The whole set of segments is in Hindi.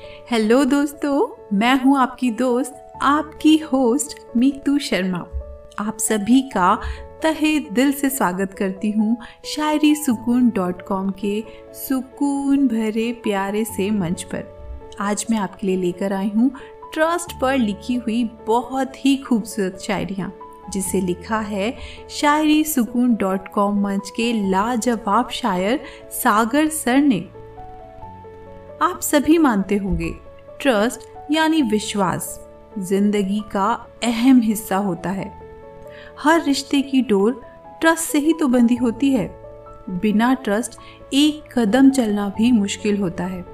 हेलो दोस्तों, मैं हूँ आपकी दोस्त, आपकी होस्ट मीतू शर्मा। आप सभी का तहे दिल से स्वागत करती हूँ शायरी सुकून डॉट कॉम के सुकून भरे प्यारे से मंच पर। आज मैं आपके लिए लेकर आई हूँ ट्रस्ट पर लिखी हुई बहुत ही खूबसूरत शायरियाँ, जिसे लिखा है शायरी सुकून डॉट कॉम मंच के लाजवाब शायर सागर सर ने। आप सभी मानते होंगे। ट्रस्ट यानी विश्वास, ज़िंदगी का अहम हिस्सा होता है। हर रिश्ते की डोर ट्रस्ट से ही तो बंधी होती है। बिना ट्रस्ट एक कदम चलना भी मुश्किल होता है,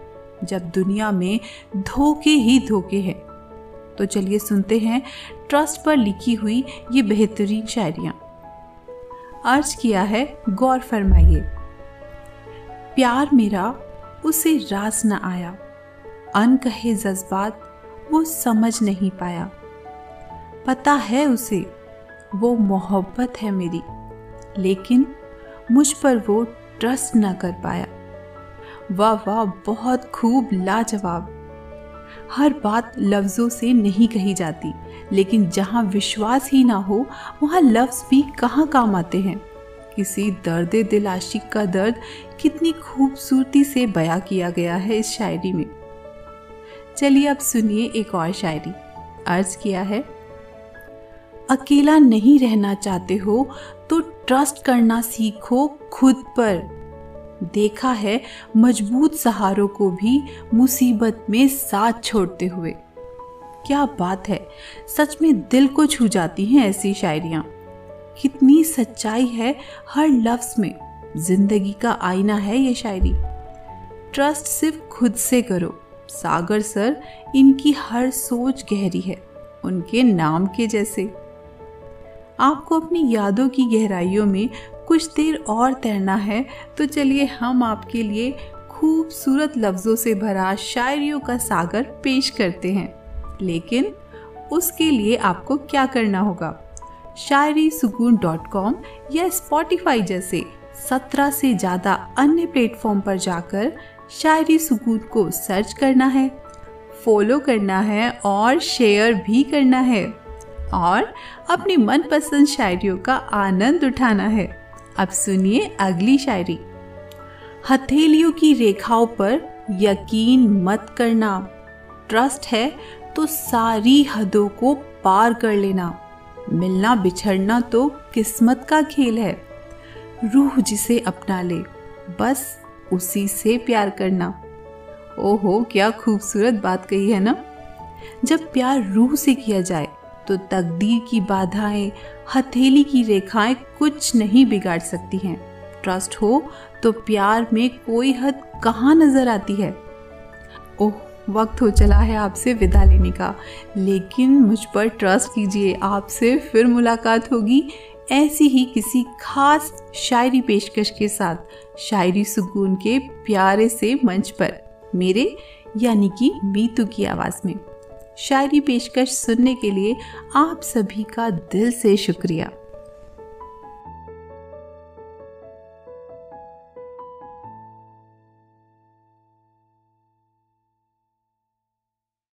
जब दुनिया में धोखे ही धोखे हैं। तो चलिए सुनते हैं ट्रस्ट पर लिखी हुई ये बेहतरीन शायरियाँ। अर्ज़ किया है, गौर फरमाइए। प्यार मेरा उसे रास न आया। अन कहे जज्बात वो समझ नहीं पाया। पता है उसे, वो मोहब्बत है मेरी, लेकिन मुझ पर वो ट्रस्ट ना कर पाया। वाह वाह, बहुत खूब, लाजवाब। हर बात लफ्ज़ों से नहीं कही जाती, लेकिन जहाँ विश्वास ही ना हो, वहाँ लफ्ज़ भी कहाँ काम आते हैं? किसी दर्द दिल आशिक का दर्द कितनी खूबसूरती से बयां किया गया है इस शायरी में। चलिए अब सुनिए एक और शायरी। अर्ज़ किया है, अकेला नहीं रहना चाहते हो तो ट्रस्ट करना सीखो खुद पर। देखा है मज़बूत सहारों को भी मुसीबत में साथ छोड़ते हुए। क्या बात है, सच में दिल को छू जाती हैं ऐसी शायरियाँ। कितनी सच्चाई है हर लफ्ज में। ज़िंदगी का आईना है ये शायरी। ट्रस्ट सिर्फ़ खुद से करो। सागर सर, इनकी हर सोच गहरी है, उनके नाम के जैसे। आपको अपनी यादों की गहराइयों में कुछ देर और तैरना है तो चलिए हम आपके लिए खूबसूरत लफ्ज़ों से भरा शायरियों का सागर पेश करते हैं। लेकिन उसके लिए आपको क्या करना होगा? शायरी सुकून डॉट कॉम या स्पॉटिफाई जैसे सत्रह से ज़्यादा अन्य प्लेटफॉर्म पर जाकर शायरी सुकून को सर्च करना है फॉलो करना है और शेयर भी करना है और अपनी मनपसंद शायरियों का आनंद उठाना है। अब सुनिए अगली शायरी। हथेलियों की रेखाओं पर यकीन मत करना। ट्रस्ट है तो सारी हदों को पार कर लेना। मिलना बिछड़ना तो किस्मत का खेल है। रूह जिसे अपना ले, बस उसी से प्यार करना। ओहो, क्या खूबसूरत बात कही है ना? जब प्यार रूह से किया जाए तो तकदीर की बाधाएँ, हथेली की रेखाएँ कुछ नहीं बिगाड़ सकती हैं। ट्रस्ट हो तो प्यार में कोई हद कहाँ नज़र आती है? ओह वक्त हो चला है आपसे विदा लेने का। लेकिन मुझ पर ट्रस्ट कीजिए, आपसे फिर मुलाकात होगी ऐसी ही किसी खास शायरी पेशकश के साथ, शायरी सुकून के प्यारे से मंच पर, मेरे यानी कि मीतू की आवाज़ में। शायरी पेशकश सुनने के लिए आप सभी का दिल से शुक्रिया।